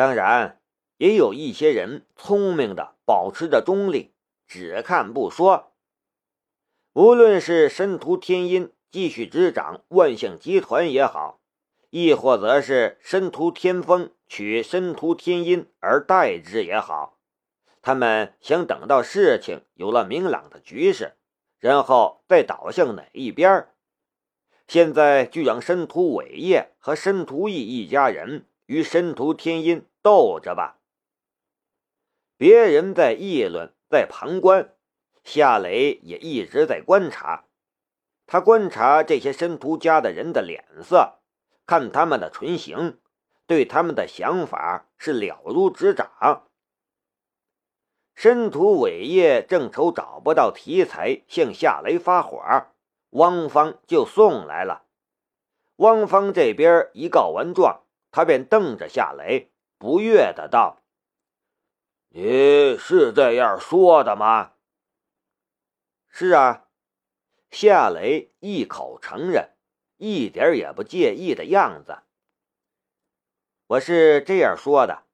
当然，也有一些人聪明的保持着中立，只看不说。无论是申屠天音继续执掌万象集团也好，亦或者是申屠天风取申屠天音而代之也好，他们想等到事情有了明朗的局势，然后再倒向哪一边现在就让申屠伟业和申屠义一家人与申屠天音斗着吧。别人在议论，在旁观，夏雷也一直在观察。他观察这些申屠家的人的脸色，看他们的唇形，对他们的想法是了如指掌。申屠伟业正愁找不到题材向夏雷发火。汪芳就送来了。汪芳这边一告完状，他便瞪着夏雷，不悦的道：“你是这样说的吗？”“是啊。”夏雷一口承认，一点也不介意的样子。“我是这样说的，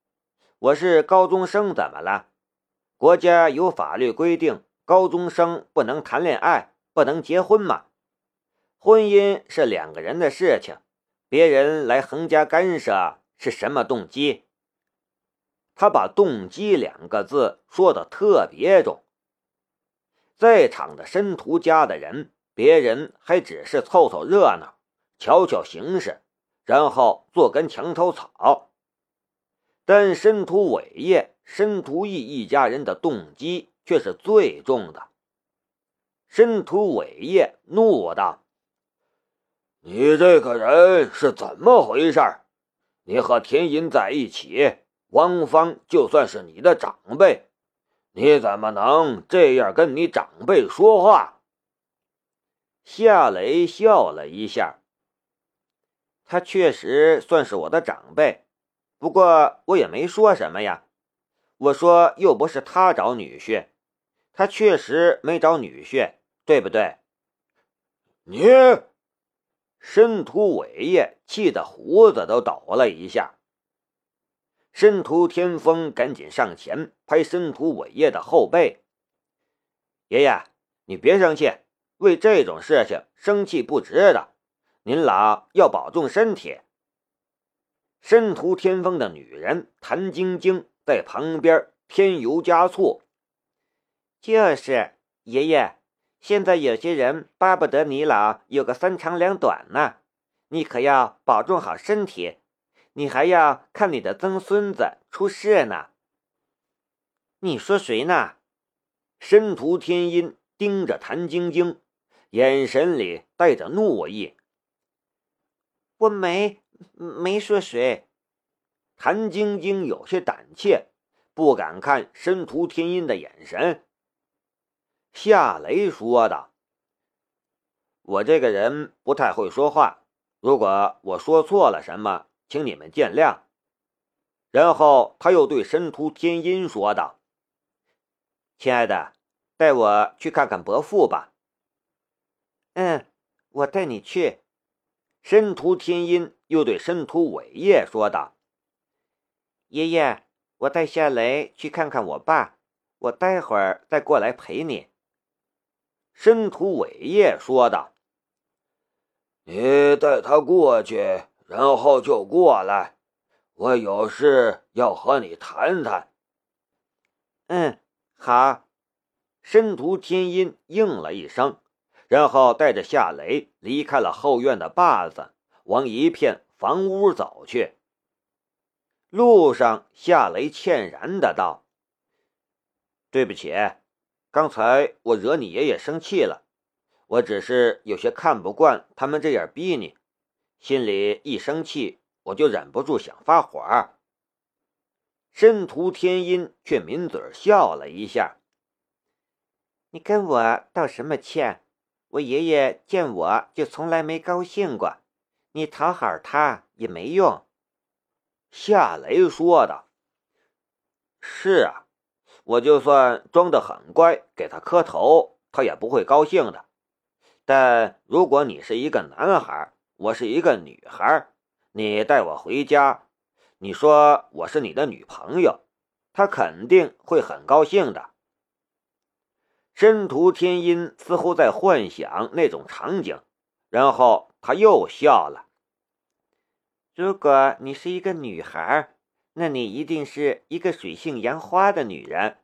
我是高中生，怎么了？国家有法律规定，高中生不能谈恋爱。”不能结婚吗？婚姻是两个人的事情，别人来横加干涉是什么动机？他把“动机”两个字说的特别重。在场的申屠家的人，别人还只是凑凑热闹，瞧瞧形势，然后做根墙头草。但申屠伟业、申屠义一家人的动机却是最重的。申屠伟业怒道：“你这个人是怎么回事？你和田银在一起，汪芳就算是你的长辈，你怎么能这样跟你长辈说话？”夏雷笑了一下：“他确实算是我的长辈，不过我也没说什么呀。我说又不是他找女婿。”他确实没找女婿，对不对？你，申屠伟业气得胡子都抖了一下。申屠天风赶紧上前拍申屠伟业的后背：“爷爷，你别生气，为这种事情生气不值得。您老要保重身体。”申屠天风的女人谭晶晶在旁边添油加醋。就是爷爷，现在有些人巴不得你老有个三长两短呢，你可要保重好身体，你还要看你的曾孙子出世呢。你说谁呢？申屠天音盯着谭晶晶，眼神里带着怒意。我没没说谁。谭晶晶有些胆怯，不敢看申屠天音的眼神。夏雷说道：“我这个人不太会说话，如果我说错了什么，请你们见谅。”然后他又对申屠天音说道：“亲爱的，带我去看看伯父吧。”“嗯，我带你去。”申屠天音又对申屠伟业说道：“爷爷，我带夏雷去看看我爸，我待会儿再过来陪你。”申屠伟业说道：“你带他过去，然后就过来。我有事要和你谈谈。”“嗯，好。”申屠天音应了一声，然后带着夏雷离开了后院的坝子，往一片房屋走去。路上，夏雷歉然的道：“对不起。”刚才我惹你爷爷生气了，我只是有些看不惯他们这样逼你，心里一生气我就忍不住想发火。申屠天音却抿嘴笑了一下：“你跟我道什么歉？我爷爷见我就从来没高兴过，你讨好他也没用。”夏雷说道：“是啊。”我就算装得很乖，给他磕头，他也不会高兴的。但如果你是一个男孩，我是一个女孩，你带我回家，你说我是你的女朋友，他肯定会很高兴的。申屠天音似乎在幻想那种场景，然后他又笑了。如果你是一个女孩，那你一定是一个水性杨花的女人。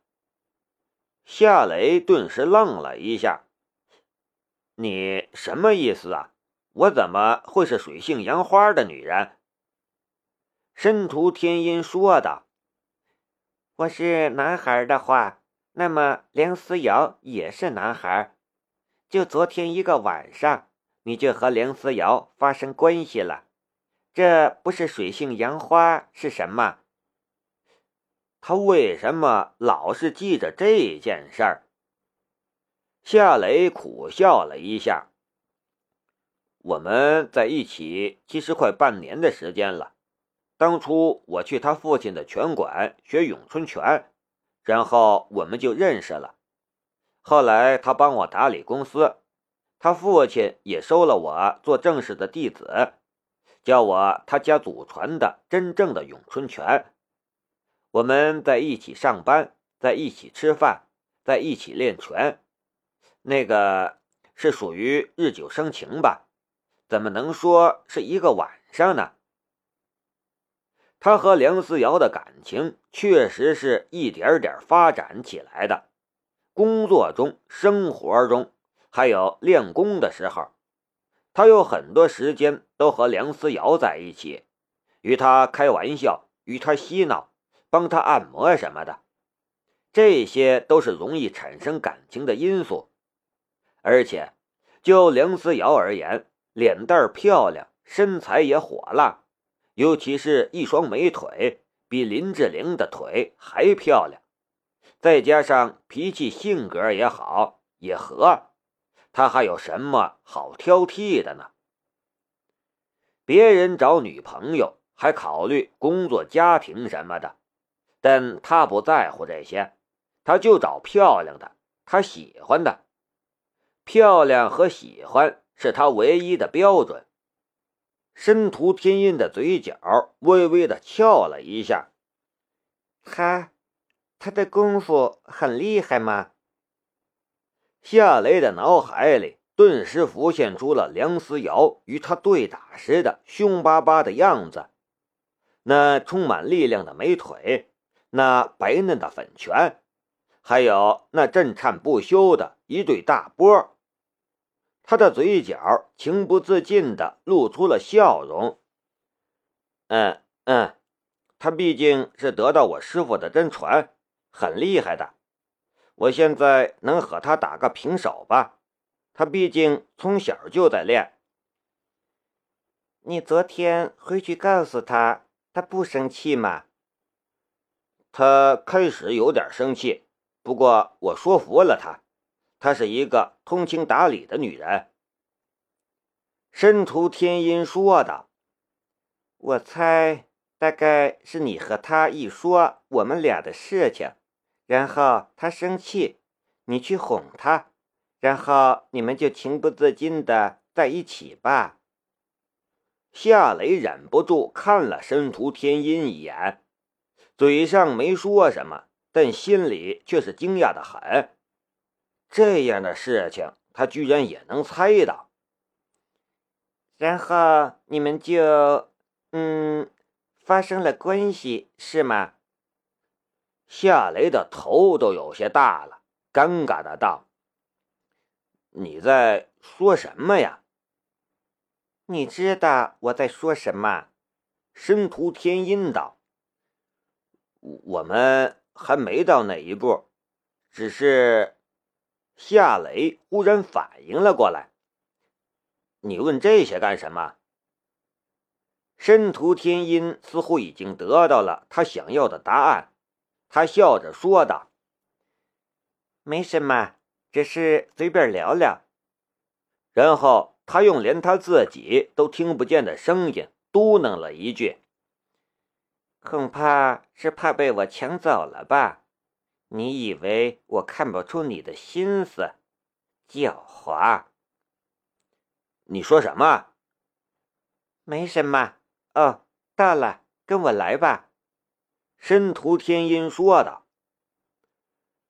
夏雷顿时愣了一下：“你什么意思啊？我怎么会是水性杨花的女人？”申屠天音说道：“我是男孩的话，那么梁思瑶也是男孩。就昨天一个晚上，你就和梁思瑶发生关系了，这不是水性杨花是什么？”他为什么老是记着这件事儿？夏雷苦笑了一下。我们在一起其实快半年的时间了。当初我去他父亲的拳馆学咏春拳，然后我们就认识了。后来他帮我打理公司，他父亲也收了我做正式的弟子，教我他家祖传的真正的咏春拳。我们在一起上班，在一起吃饭，在一起练拳，那个是属于日久生情吧？怎么能说是一个晚上呢？他和梁思瑶的感情确实是一点点发展起来的，工作中、生活中，还有练功的时候，他有很多时间都和梁思瑶在一起，与他开玩笑，与他嬉闹。帮他按摩什么的，这些都是容易产生感情的因素。而且，就梁思瑶而言，脸蛋漂亮，身材也火辣，尤其是一双美腿，比林志玲的腿还漂亮。再加上脾气性格也好，也和，他还有什么好挑剔的呢？别人找女朋友还考虑工作、家庭什么的。但他不在乎这些，他就找漂亮的，他喜欢的。漂亮和喜欢是他唯一的标准。申屠天音的嘴角微微的翘了一下。他，他的功夫很厉害吗？夏雷的脑海里顿时浮现出了梁思瑶与他对打时的凶巴巴的样子，那充满力量的美腿。那白嫩的粉拳，还有那震颤不休的一对大波，他的嘴角情不自禁地露出了笑容。嗯嗯，他毕竟是得到我师傅的真传，很厉害的。我现在能和他打个平手吧？他毕竟从小就在练。你昨天回去告诉他，他不生气吗？他开始有点生气，不过我说服了他。她是一个通情达理的女人。申屠天音说道：“我猜大概是你和他一说我们俩的事情，然后他生气，你去哄他，然后你们就情不自禁的在一起吧。”夏雷忍不住看了申屠天音一眼。嘴上没说什么，但心里却是惊讶的很。这样的事情，他居然也能猜到。然后你们就，嗯，发生了关系，是吗？夏雷的头都有些大了，尴尬的道：“你在说什么呀？”你知道我在说什么？申屠天音道。我们还没到那一步，只是夏雷忽然反应了过来。你问这些干什么？申屠天音似乎已经得到了他想要的答案，他笑着说道：“没什么，只是随便聊聊。”然后他用连他自己都听不见的声音嘟囔了一句。恐怕是怕被我抢走了吧？你以为我看不出你的心思？狡猾！你说什么？没什么。哦，到了，跟我来吧。”申屠天音说道。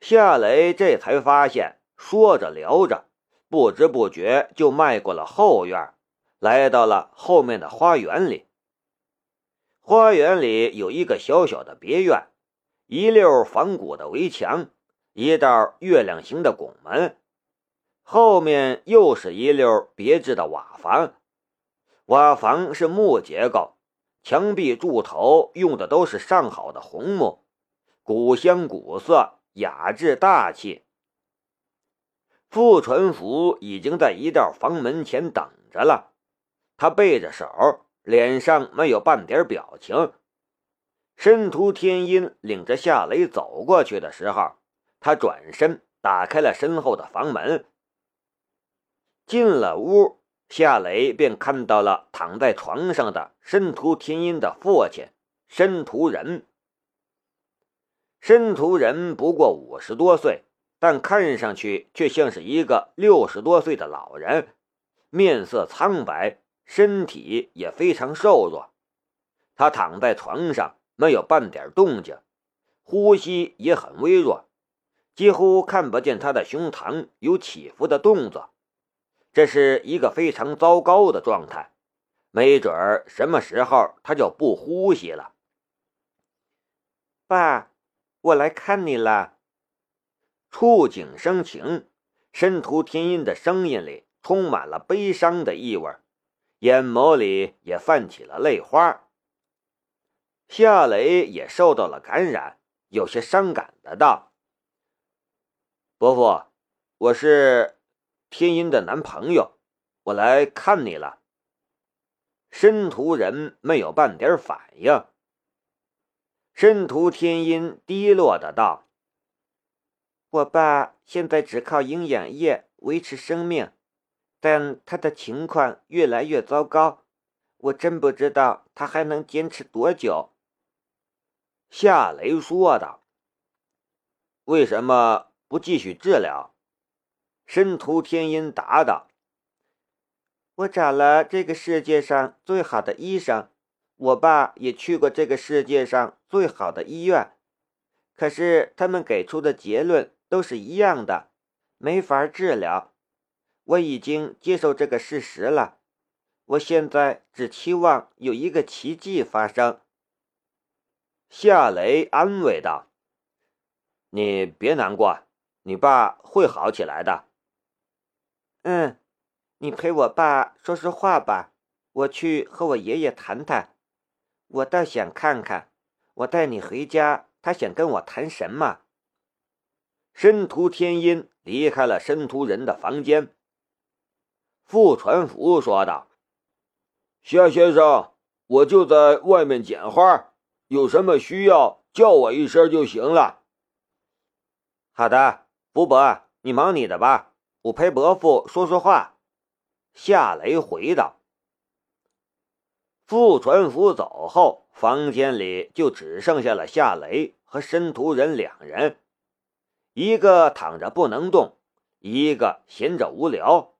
夏雷这才发现，说着聊着，不知不觉就迈过了后院，来到了后面的花园里。花园里有一个小小的别院，一溜仿古的围墙，一道月亮形的拱门，后面又是一溜别致的瓦房。瓦房是木结构，墙壁柱头用的都是上好的红木，古香古色，雅致大气。傅传福已经在一道房门前等着了，他背着手。脸上没有半点表情。申屠天音领着夏雷走过去的时候，他转身打开了身后的房门。进了屋，夏雷便看到了躺在床上的申屠天音的父亲申屠仁。申屠仁不过五十多岁，但看上去却像是一个六十多岁的老人，面色苍白。身体也非常瘦弱，他躺在床上没有半点动静，呼吸也很微弱，几乎看不见他的胸膛有起伏的动作。这是一个非常糟糕的状态，没准儿什么时候他就不呼吸了。爸，我来看你了。触景生情，申屠天音的声音里充满了悲伤的意味。眼眸里也泛起了泪花。夏雷也受到了感染，有些伤感的道：“伯父，我是天音的男朋友，我来看你了。”申屠人没有半点反应。申屠天音低落的道：“我爸现在只靠营养液维持生命。”但他的情况越来越糟糕，我真不知道他还能坚持多久。”夏雷说道。“为什么不继续治疗？”申屠天音答道。“我找了这个世界上最好的医生，我爸也去过这个世界上最好的医院，可是他们给出的结论都是一样的，没法治疗。”我已经接受这个事实了，我现在只期望有一个奇迹发生。”夏雷安慰道，“你别难过，你爸会好起来的。”“嗯，你陪我爸说说话吧，我去和我爷爷谈谈。我倒想看看，我带你回家，他想跟我谈什么。”申屠天音离开了申屠人的房间。傅传福说道：“夏先生，我就在外面捡花，有什么需要叫我一声就行了。”“好的，福伯，你忙你的吧，我陪伯父说说话。”夏雷回道。傅传福走后，房间里就只剩下了夏雷和申屠人两人，一个躺着不能动，一个闲着无聊。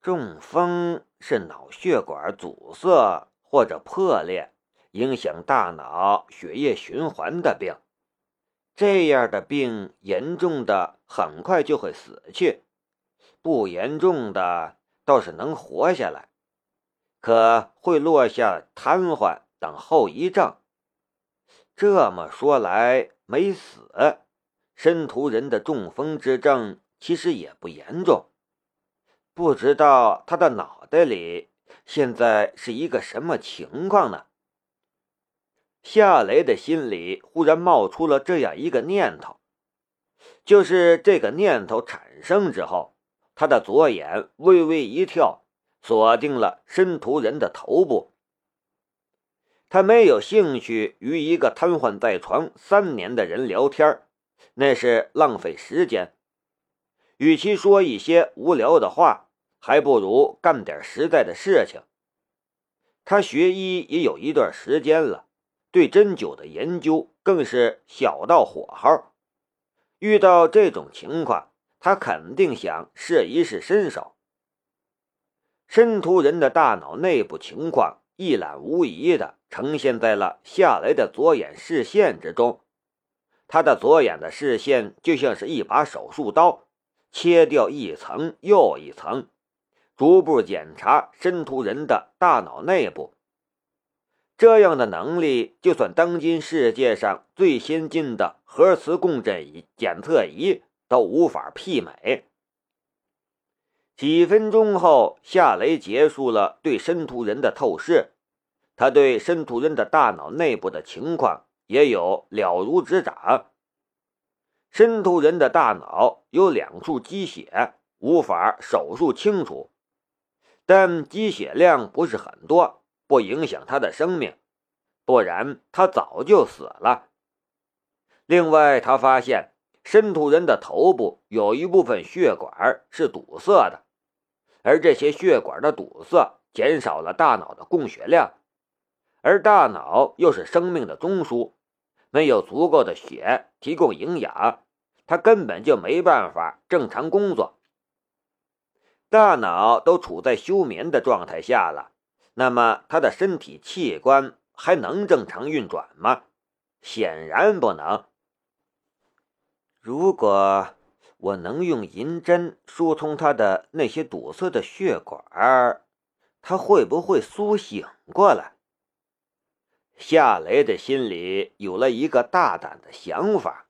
中风是脑血管阻塞或者破裂，影响大脑血液循环的病。这样的病严重的很快就会死去，不严重的倒是能活下来，可会落下瘫痪等后遗症。这么说来，没死，申屠人的中风之症其实也不严重。不知道他的脑袋里现在是一个什么情况呢？夏雷的心里忽然冒出了这样一个念头，就是这个念头产生之后，他的左眼微微一跳，锁定了申屠人的头部。他没有兴趣与一个瘫痪在床三年的人聊天，那是浪费时间。与其说一些无聊的话，还不如干点实在的事情。他学医也有一段时间了，对针灸的研究更是小到火候。遇到这种情况，他肯定想试一试身手。申屠人的大脑内部情况一览无遗地呈现在了夏雷的左眼视线之中。他的左眼的视线就像是一把手术刀，切掉一层又一层，逐步检查申屠人的大脑内部。这样的能力，就算当今世界上最先进的核磁共振仪检测仪都无法媲美。几分钟后，夏雷结束了对申屠人的透视，他对申屠人的大脑内部的情况也有了如指掌。申屠人的大脑有两处积血，无法手术清除，但积血量不是很多。不影响他的生命，不然他早就死了。另外，他发现申屠人的头部有一部分血管是堵塞的，而这些血管的堵塞减少了大脑的供血量，而大脑又是生命的中枢，没有足够的血提供营养，他根本就没办法正常工作。大脑都处在休眠的状态下了。那么他的身体器官还能正常运转吗？显然不能。如果我能用银针疏通他的那些堵塞的血管，他会不会苏醒过来？夏雷的心里有了一个大胆的想法。